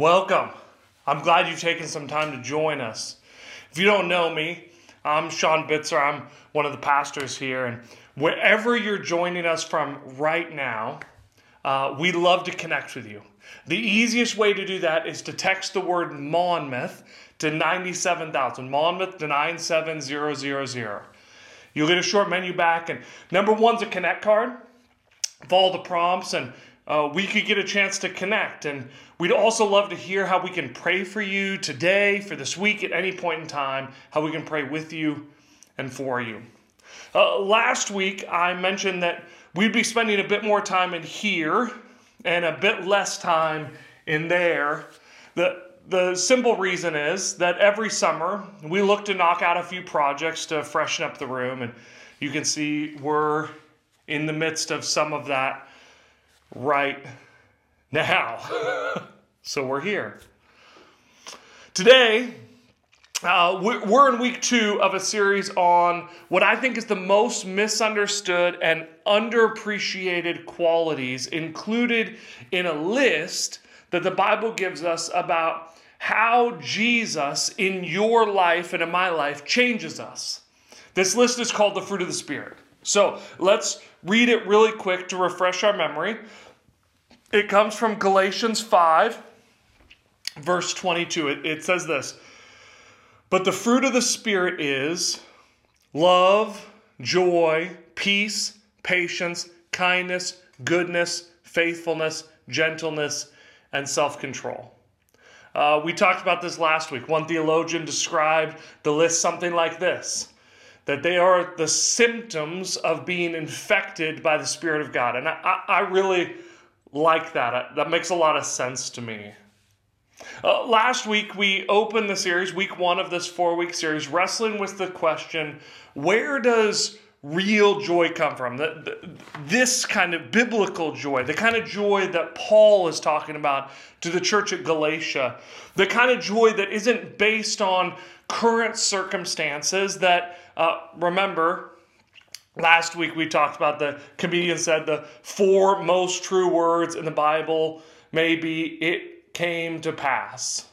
Welcome. I'm glad you've taken some time to join us. If you don't know me, I'm Sean Bitzer. I'm one of the pastors here. And wherever you're joining us from right now, uh, we love to connect with you. The easiest way to do that is to text the word Monmouth to 97,000. Monmouth to 97000. You'll get a short menu back. And number one's a connect card. Follow the prompts and uh, we could get a chance to connect. And we'd also love to hear how we can pray for you today, for this week, at any point in time, how we can pray with you and for you. Uh, last week, I mentioned that we'd be spending a bit more time in here and a bit less time in there. The, the simple reason is that every summer we look to knock out a few projects to freshen up the room, and you can see we're in the midst of some of that right now. so we're here. Today, uh, we're in week two of a series on what I think is the most misunderstood and underappreciated qualities included in a list that the Bible gives us about how Jesus in your life and in my life changes us. This list is called the fruit of the Spirit. So let's read it really quick to refresh our memory. It comes from Galatians 5, verse 22. It, it says this But the fruit of the Spirit is love, joy, peace, patience, kindness, goodness, faithfulness, gentleness, and self control. Uh, we talked about this last week. One theologian described the list something like this that they are the symptoms of being infected by the Spirit of God. And I, I really like that. That makes a lot of sense to me. Uh, last week, we opened the series, week one of this four week series, wrestling with the question where does real joy come from? The, the, this kind of biblical joy, the kind of joy that Paul is talking about to the church at Galatia, the kind of joy that isn't based on current circumstances that, uh, remember, last week we talked about the comedian said the four most true words in the Bible maybe it came to pass.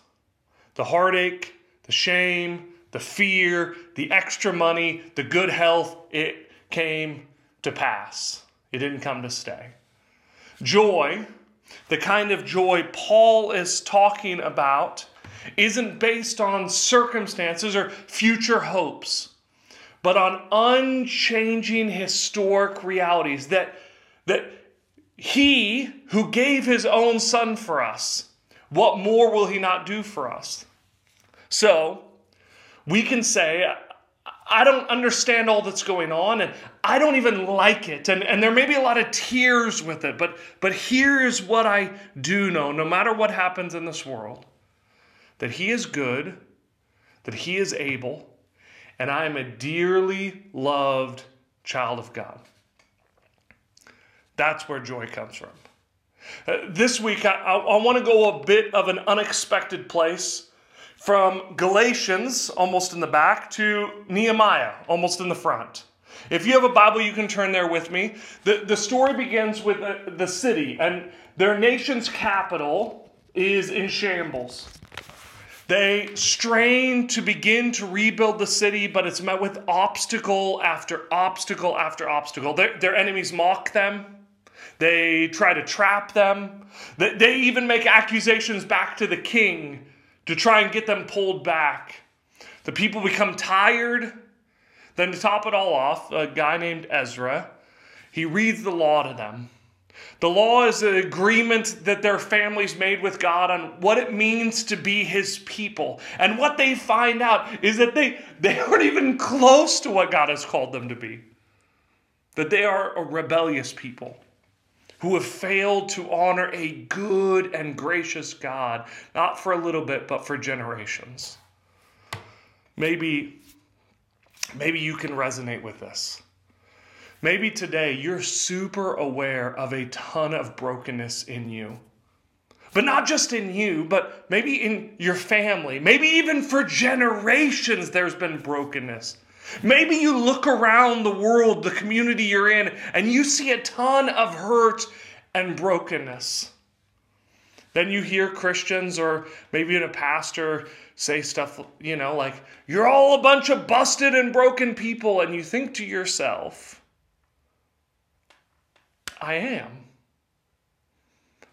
The heartache, the shame, the fear, the extra money, the good health, it came to pass. It didn't come to stay. Joy, the kind of joy Paul is talking about, isn't based on circumstances or future hopes, but on unchanging historic realities that, that he who gave his own son for us, what more will he not do for us? So, we can say, I don't understand all that's going on and I don't even like it. And, and there may be a lot of tears with it, but, but here's what I do know no matter what happens in this world that He is good, that He is able, and I am a dearly loved child of God. That's where joy comes from. Uh, this week, I, I, I want to go a bit of an unexpected place from Galatians, almost in the back, to Nehemiah, almost in the front. If you have a Bible, you can turn there with me. The, the story begins with the, the city, and their nation's capital is in shambles. They strain to begin to rebuild the city, but it's met with obstacle after obstacle after obstacle. Their, their enemies mock them. They try to trap them. They, they even make accusations back to the king to try and get them pulled back. The people become tired. Then, to top it all off, a guy named Ezra, he reads the law to them. The law is an agreement that their families made with God on what it means to be His people. And what they find out is that they, they aren't even close to what God has called them to be. That they are a rebellious people who have failed to honor a good and gracious God, not for a little bit, but for generations. Maybe, maybe you can resonate with this. Maybe today you're super aware of a ton of brokenness in you. But not just in you, but maybe in your family. Maybe even for generations there's been brokenness. Maybe you look around the world, the community you're in, and you see a ton of hurt and brokenness. Then you hear Christians or maybe even a pastor say stuff, you know, like, you're all a bunch of busted and broken people. And you think to yourself, I am.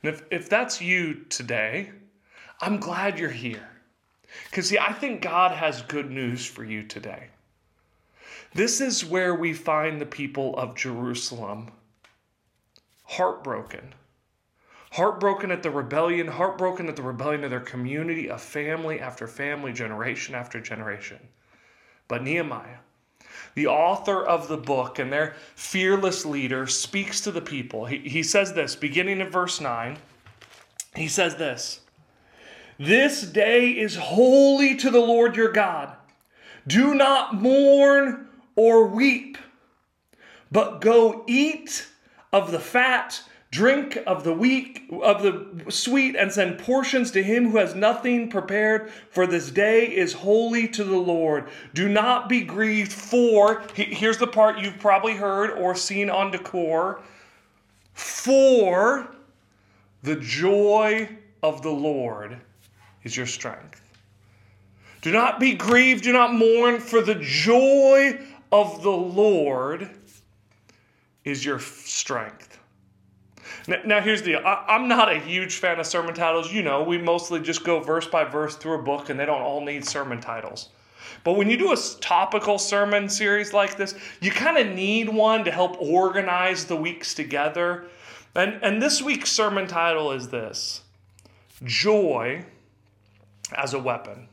And if, if that's you today, I'm glad you're here. Because, see, I think God has good news for you today. This is where we find the people of Jerusalem heartbroken. Heartbroken at the rebellion, heartbroken at the rebellion of their community, of family after family, generation after generation. But Nehemiah, the author of the book and their fearless leader, speaks to the people. He, he says this, beginning of verse 9, he says this This day is holy to the Lord your God. Do not mourn or weep, but go eat of the fat, drink of the weak of the sweet, and send portions to him who has nothing prepared. For this day is holy to the Lord. Do not be grieved. For here's the part you've probably heard or seen on decor. For the joy of the Lord is your strength. Do not be grieved, do not mourn, for the joy of the Lord is your strength. Now, now here's the deal. I, I'm not a huge fan of sermon titles. You know, we mostly just go verse by verse through a book, and they don't all need sermon titles. But when you do a topical sermon series like this, you kind of need one to help organize the weeks together. And, and this week's sermon title is this Joy as a Weapon.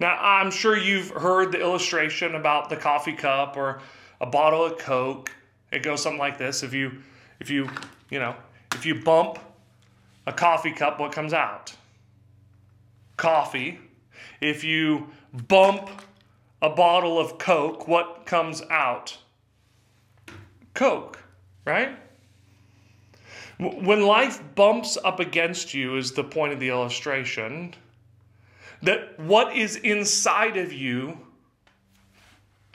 Now, I'm sure you've heard the illustration about the coffee cup or a bottle of Coke. It goes something like this. If you, if you, you know, if you bump a coffee cup, what comes out? Coffee. If you bump a bottle of Coke, what comes out? Coke, right? When life bumps up against you, is the point of the illustration, that what is inside of you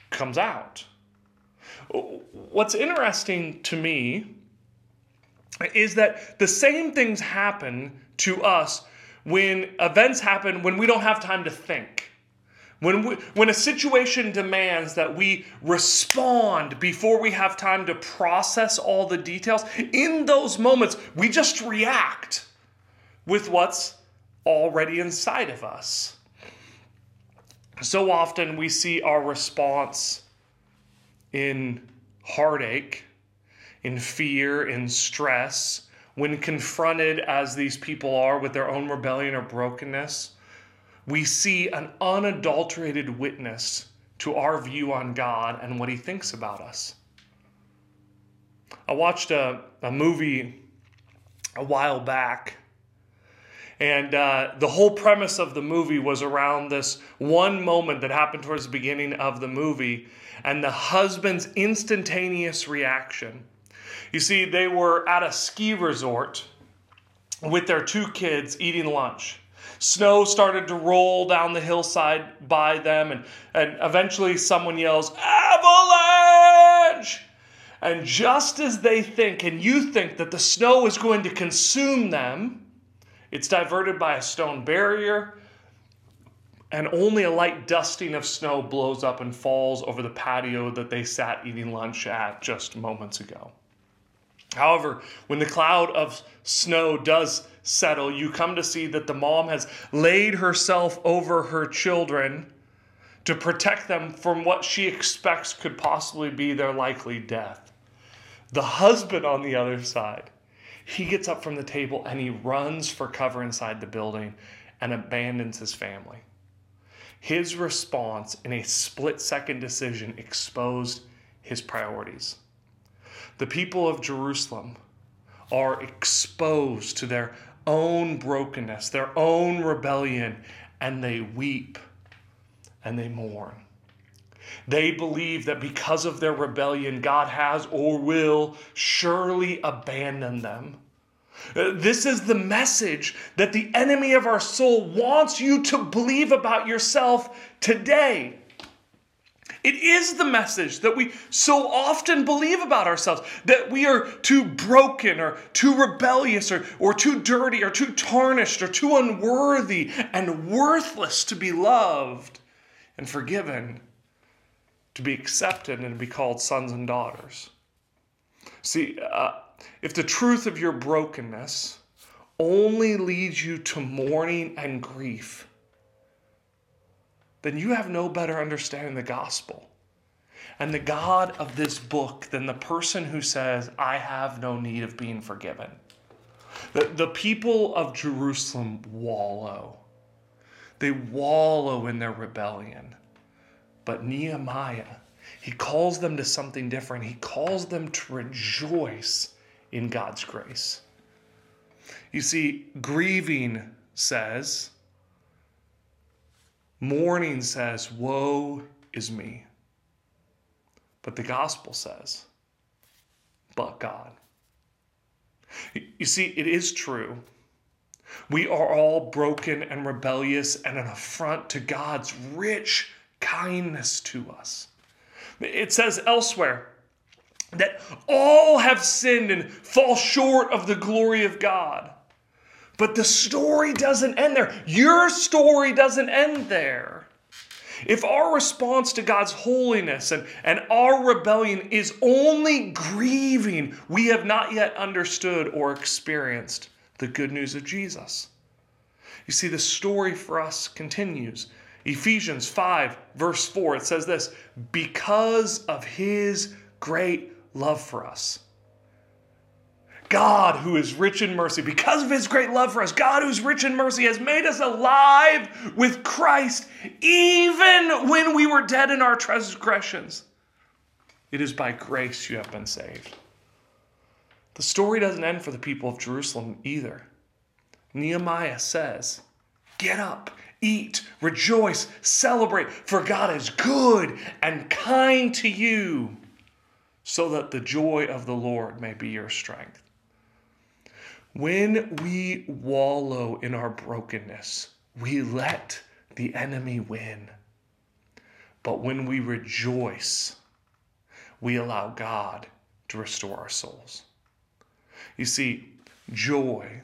comes out. What's interesting to me is that the same things happen to us when events happen when we don't have time to think. When, we, when a situation demands that we respond before we have time to process all the details, in those moments, we just react with what's already inside of us. So often we see our response in heartache, in fear, in stress, when confronted as these people are with their own rebellion or brokenness. We see an unadulterated witness to our view on God and what He thinks about us. I watched a, a movie a while back and uh, the whole premise of the movie was around this one moment that happened towards the beginning of the movie and the husband's instantaneous reaction. You see, they were at a ski resort with their two kids eating lunch. Snow started to roll down the hillside by them, and, and eventually someone yells, Avalanche! And just as they think, and you think that the snow is going to consume them, it's diverted by a stone barrier, and only a light dusting of snow blows up and falls over the patio that they sat eating lunch at just moments ago. However, when the cloud of snow does settle, you come to see that the mom has laid herself over her children to protect them from what she expects could possibly be their likely death. The husband, on the other side, he gets up from the table and he runs for cover inside the building and abandons his family. His response in a split second decision exposed his priorities. The people of Jerusalem are exposed to their own brokenness, their own rebellion, and they weep and they mourn. They believe that because of their rebellion, God has or will surely abandon them. This is the message that the enemy of our soul wants you to believe about yourself today. It is the message that we so often believe about ourselves that we are too broken or too rebellious or, or too dirty or too tarnished or too unworthy and worthless to be loved and forgiven, to be accepted and to be called sons and daughters. See, uh, if the truth of your brokenness only leads you to mourning and grief, then you have no better understanding the gospel and the God of this book than the person who says, I have no need of being forgiven. The, the people of Jerusalem wallow. They wallow in their rebellion. But Nehemiah, he calls them to something different. He calls them to rejoice in God's grace. You see, grieving says, Mourning says, Woe is me. But the gospel says, But God. You see, it is true. We are all broken and rebellious and an affront to God's rich kindness to us. It says elsewhere that all have sinned and fall short of the glory of God. But the story doesn't end there. Your story doesn't end there. If our response to God's holiness and, and our rebellion is only grieving, we have not yet understood or experienced the good news of Jesus. You see, the story for us continues. Ephesians 5, verse 4, it says this because of his great love for us God, who is rich in mercy, because of his great love for us, God, who's rich in mercy, has made us alive with Christ even when we were dead in our transgressions. It is by grace you have been saved. The story doesn't end for the people of Jerusalem either. Nehemiah says, Get up, eat, rejoice, celebrate, for God is good and kind to you, so that the joy of the Lord may be your strength. When we wallow in our brokenness, we let the enemy win. But when we rejoice, we allow God to restore our souls. You see, joy.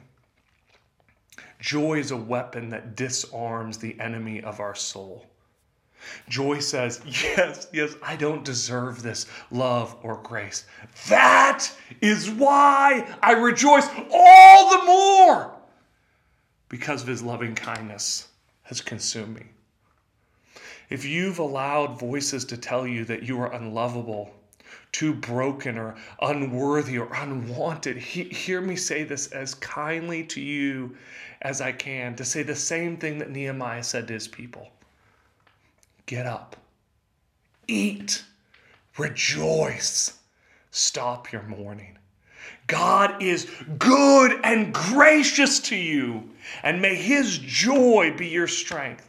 Joy is a weapon that disarms the enemy of our soul. Joy says, Yes, yes, I don't deserve this love or grace. That is why I rejoice all the more because of his loving kindness has consumed me. If you've allowed voices to tell you that you are unlovable, too broken, or unworthy, or unwanted, he, hear me say this as kindly to you as I can to say the same thing that Nehemiah said to his people. Get up, eat, rejoice, stop your mourning. God is good and gracious to you, and may His joy be your strength.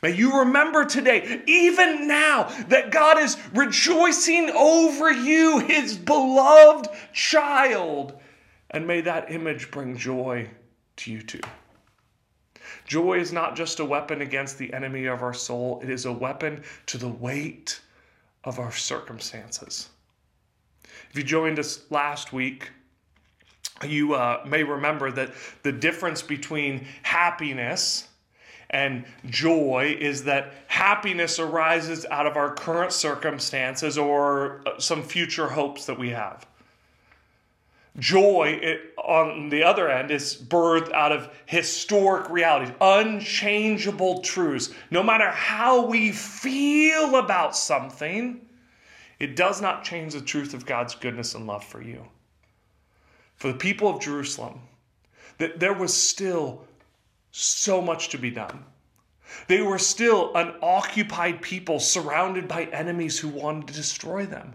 May you remember today, even now, that God is rejoicing over you, His beloved child, and may that image bring joy to you too. Joy is not just a weapon against the enemy of our soul, it is a weapon to the weight of our circumstances. If you joined us last week, you uh, may remember that the difference between happiness and joy is that happiness arises out of our current circumstances or uh, some future hopes that we have. Joy, on the other end, is birthed out of historic realities, unchangeable truths. No matter how we feel about something, it does not change the truth of God's goodness and love for you. For the people of Jerusalem, that there was still so much to be done. They were still an occupied people surrounded by enemies who wanted to destroy them.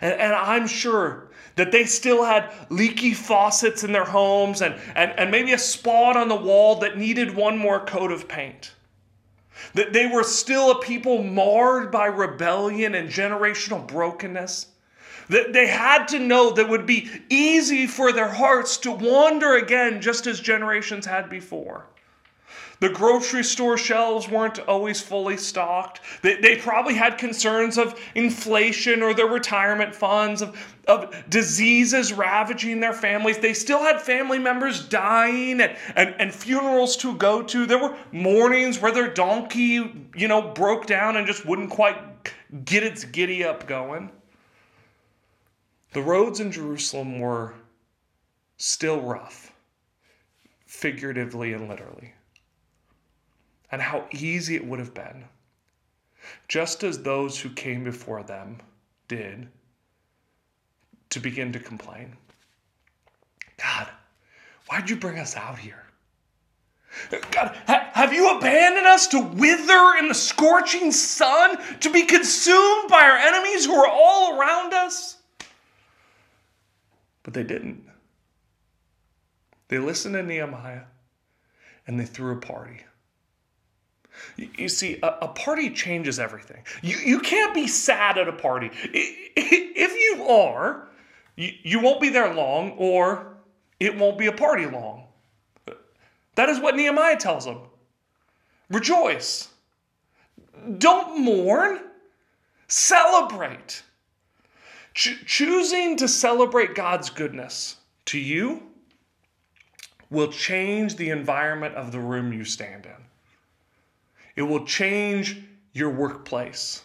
And, and I'm sure that they still had leaky faucets in their homes and, and, and maybe a spot on the wall that needed one more coat of paint. That they were still a people marred by rebellion and generational brokenness. That they had to know that it would be easy for their hearts to wander again, just as generations had before. The grocery store shelves weren't always fully stocked. They, they probably had concerns of inflation or their retirement funds, of, of diseases ravaging their families. They still had family members dying and, and, and funerals to go to. There were mornings where their donkey, you know, broke down and just wouldn't quite get its giddy up going. The roads in Jerusalem were still rough, figuratively and literally and how easy it would have been, just as those who came before them did, to begin to complain. God, why'd you bring us out here? God, ha- have you abandoned us to wither in the scorching sun, to be consumed by our enemies who are all around us? But they didn't. They listened to Nehemiah and they threw a party. You see, a, party changes everything. You, you can't be sad at a party. If you are, you, won't be there long, or it won't be a party long. That is what Nehemiah tells them. Rejoice. Don't mourn. Celebrate. Ch- choosing to celebrate God's goodness to you will change the environment of the room you stand in. It will change your workplace.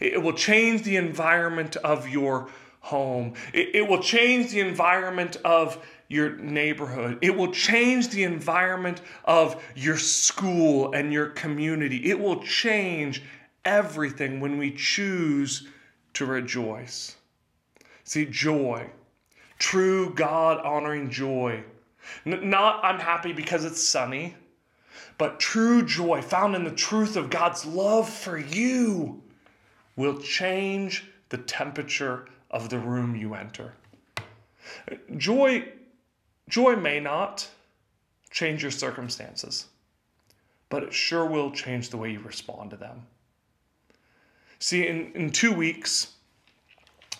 It will change the environment of your home. It, will change the environment of your neighborhood. It will change the environment of your school and your community. It will change everything when we choose to rejoice. See, joy, true God honoring joy. N- not I'm happy because it's sunny but true joy found in the truth of God's love for you will change the temperature of the room you enter. Joy, joy may not change your circumstances, but it sure will change the way you respond to them. See, in, in two weeks,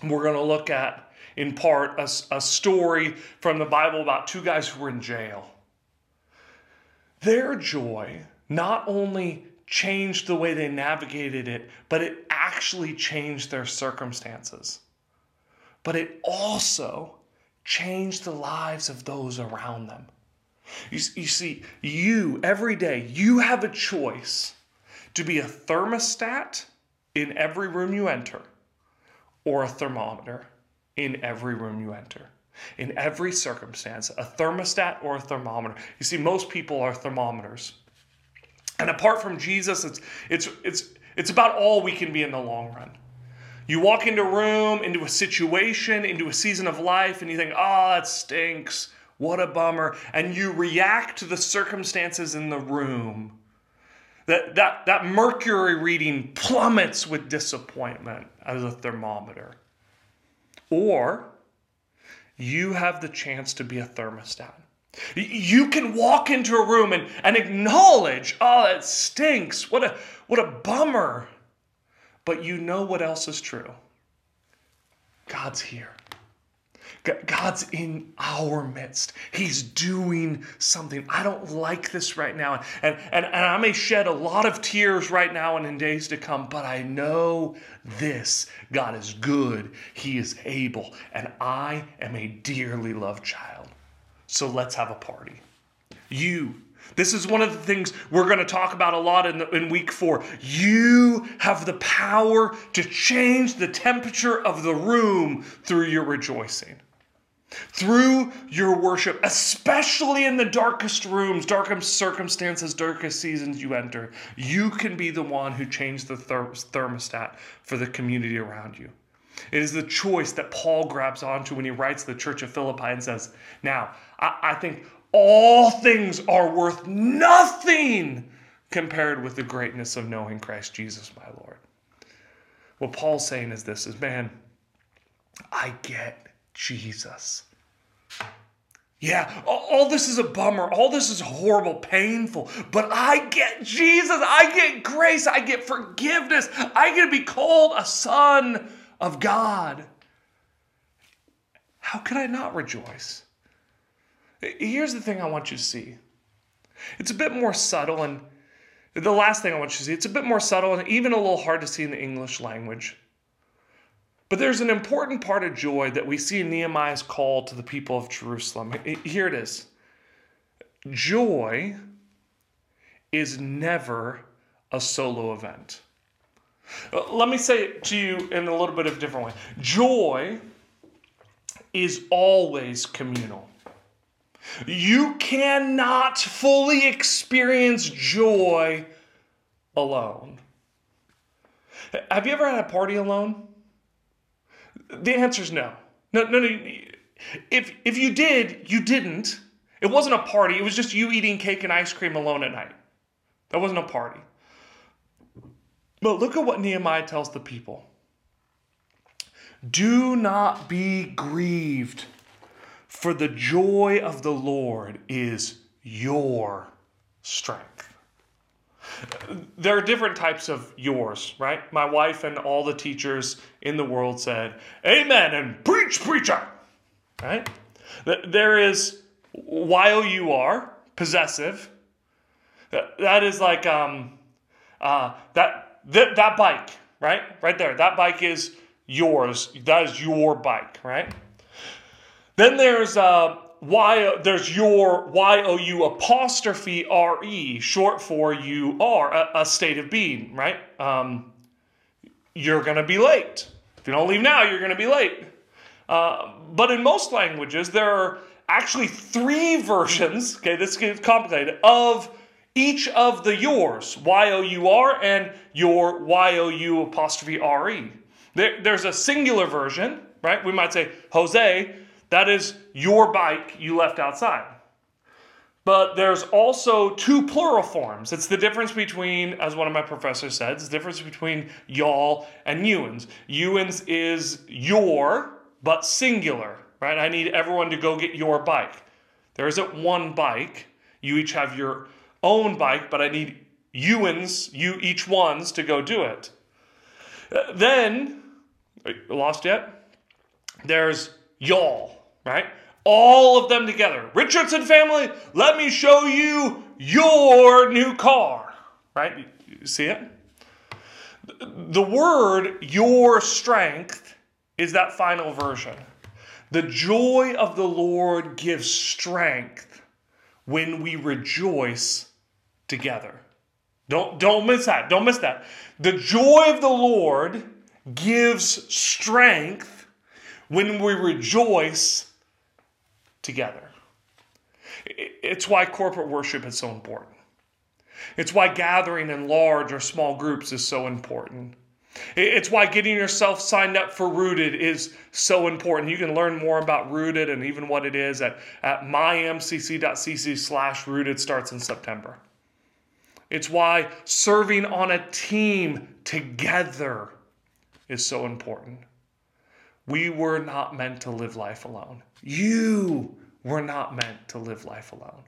we're going to look at, in part, a, a story from the Bible about two guys who were in jail. Their joy not only changed the way they navigated it, but it actually changed their circumstances. But it also changed the lives of those around them. You, you see, you, every day, you have a choice to be a thermostat in every room you enter or a thermometer in every room you enter in every circumstance, a thermostat or a thermometer. You see, most people are thermometers. And apart from Jesus, it's it's it's it's about all we can be in the long run. You walk into a room, into a situation, into a season of life, and you think, oh, that stinks. What a bummer. And you react to the circumstances in the room. That, that, that mercury reading plummets with disappointment as a thermometer. Or you have the chance to be a thermostat. You can walk into a room and, and acknowledge, oh, it stinks. What a what a bummer. But you know what else is true. God's here. God's in our midst. He's doing something. I don't like this right now. And, and, and I may shed a lot of tears right now and in days to come, but I know this God is good. He is able. And I am a dearly loved child. So let's have a party. You this is one of the things we're going to talk about a lot in, the, in week four. You have the power to change the temperature of the room through your rejoicing. Through your worship, especially in the darkest rooms, darkest circumstances, darkest seasons you enter, you can be the one who changed the thermostat for the community around you. It is the choice that Paul grabs onto when he writes the church of Philippi and says, Now, I, I think all things are worth nothing compared with the greatness of knowing Christ Jesus, my Lord. What Paul's saying is this is man, I get Jesus. Yeah, all this is a bummer. All this is horrible, painful. But I get Jesus. I get grace. I get forgiveness. I get to be called a son of God. How could I not rejoice? Here's the thing I want you to see It's a bit more subtle, and the last thing I want you to see, it's a bit more subtle and even a little hard to see in the English language. But there's an important part of joy that we see in Nehemiah's call to the people of Jerusalem. Here it is Joy is never a solo event. Uh, let me say it to you in a little bit of a different way. Joy is always communal. You cannot fully experience joy alone. Have you ever had a party alone? The answer is no. No, no, no. If, if you did, you didn't. It wasn't a party. It was just you eating cake and ice cream alone at night. That wasn't a party. But look at what Nehemiah tells the people Do not be grieved, for the joy of the Lord is your strength. There are different types of yours, right? My wife and all the teachers in the world said, Amen and preach, preacher, right? There is, while you are possessive. That is like um, uh, that, that that bike, right? Right there. That bike is yours. That is your bike, right? Then there's uh, Y. There's your Y O U apostrophe R E, short for you are a, a state of being, right? Um, you're gonna be late. If you don't leave now, you're gonna be late. Uh, but in most languages, there are actually three versions, okay, this gets complicated, of each of the yours, Y-O-U-R and your Y-O-U apostrophe R-E. There, there's a singular version, right? We might say, Jose, that is your bike you left outside. But there's also two plural forms. It's the difference between, as one of my professors said, it's the difference between y'all and youans. Youans is your, but singular right? I need everyone to go get your bike. There isn't one bike. You each have your own bike, but I need youans, you each ones, to go do it. Uh, then, lost yet? There's y'all, right? All of them together. Richardson family, let me show you your new car, right? You see it? The word your strength is that final version. The joy of the Lord gives strength when we rejoice together. Don't, don't miss that. Don't miss that. The joy of the Lord gives strength when we rejoice together. It's why corporate worship is so important. It's why gathering in large or small groups is so important. It's why getting yourself signed up for Rooted is so important. You can learn more about Rooted and even what it is at, at mymcc.cc slash rooted starts in September. It's why serving on a team together is so important. We were not meant to live life alone. You were not meant to live life alone.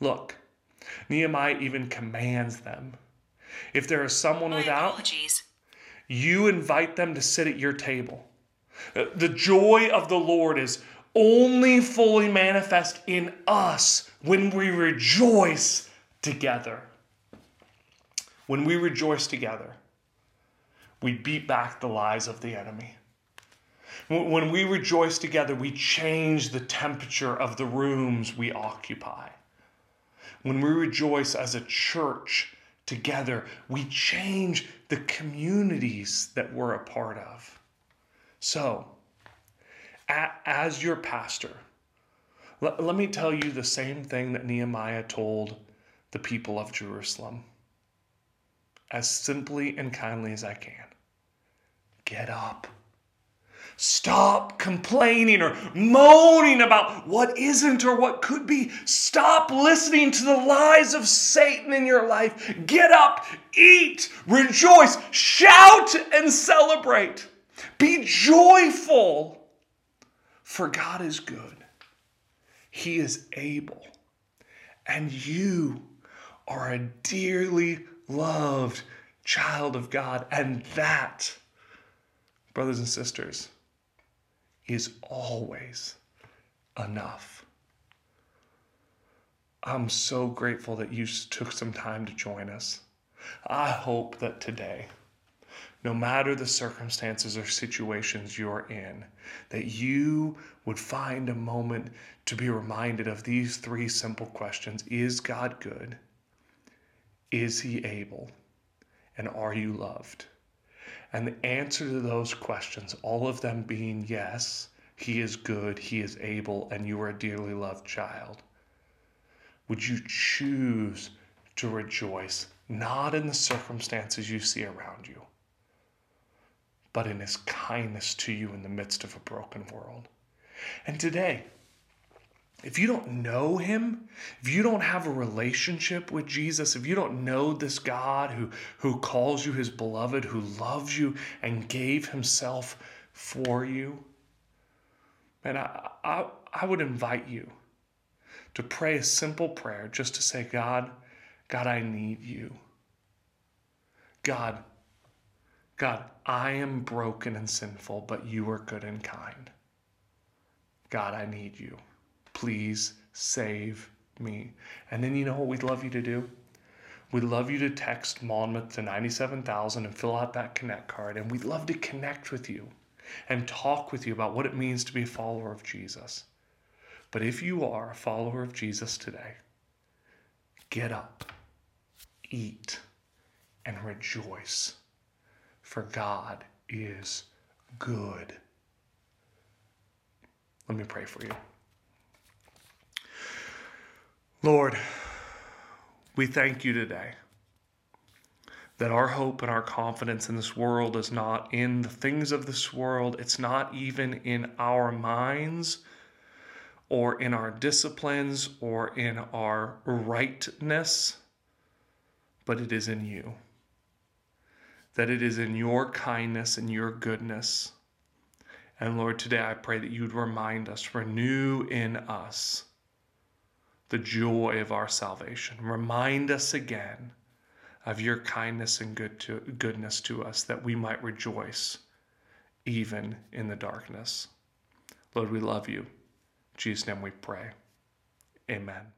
Look, Nehemiah even commands them. If there is someone My without, apologies you invite them to sit at your table. Uh, the joy of the Lord is only fully manifest in us when we rejoice together. When we rejoice together, we beat back the lies of the enemy. When we rejoice together, we change the temperature of the rooms we occupy. When we rejoice as a church together, we change the communities that we're a part of. So, as your pastor, let, let me tell you the same thing that Nehemiah told the people of Jerusalem as simply and kindly as I can. Get up. Stop complaining or moaning about what isn't or what could be. Stop listening to the lies of Satan in your life. Get up, eat, rejoice, shout, and celebrate. Be joyful, for God is good. He is able. And you are a dearly loved child of God. And that, brothers and sisters, is always enough. I'm so grateful that you took some time to join us. I hope that today, no matter the circumstances or situations you're in, that you would find a moment to be reminded of these three simple questions Is God good? Is He able? And are you loved? And the answer to those questions, all of them being yes, He is good, He is able, and you are a dearly loved child would you choose to rejoice not in the circumstances you see around you, but in his kindness to you in the midst of a broken world? And today, if you don't know him, if you don't have a relationship with Jesus, if you don't know this God who, who calls you his beloved, who loves you and gave himself for you, and I, I, I would invite you to pray a simple prayer just to say, God, God, I need you. God, God, I am broken and sinful, but you are good and kind. God, I need you. Please save me. And then you know what we'd love you to do? We'd love you to text Monmouth to 97,000 and fill out that Connect card. And we'd love to connect with you and talk with you about what it means to be a follower of Jesus. But if you are a follower of Jesus today, get up, eat, and rejoice, for God is good. Let me pray for you. Lord, we thank you today that our hope and our confidence in this world is not in the things of this world, it's not even in our minds or in our disciplines or in our rightness, but it is in you. That it is in your kindness and your goodness. And Lord, today I pray that you'd remind us, renew in us the joy of our salvation. Remind us again of your kindness and good to, goodness to us that we might rejoice even in the darkness. Lord, we love you. Jesus' name we pray. Amen.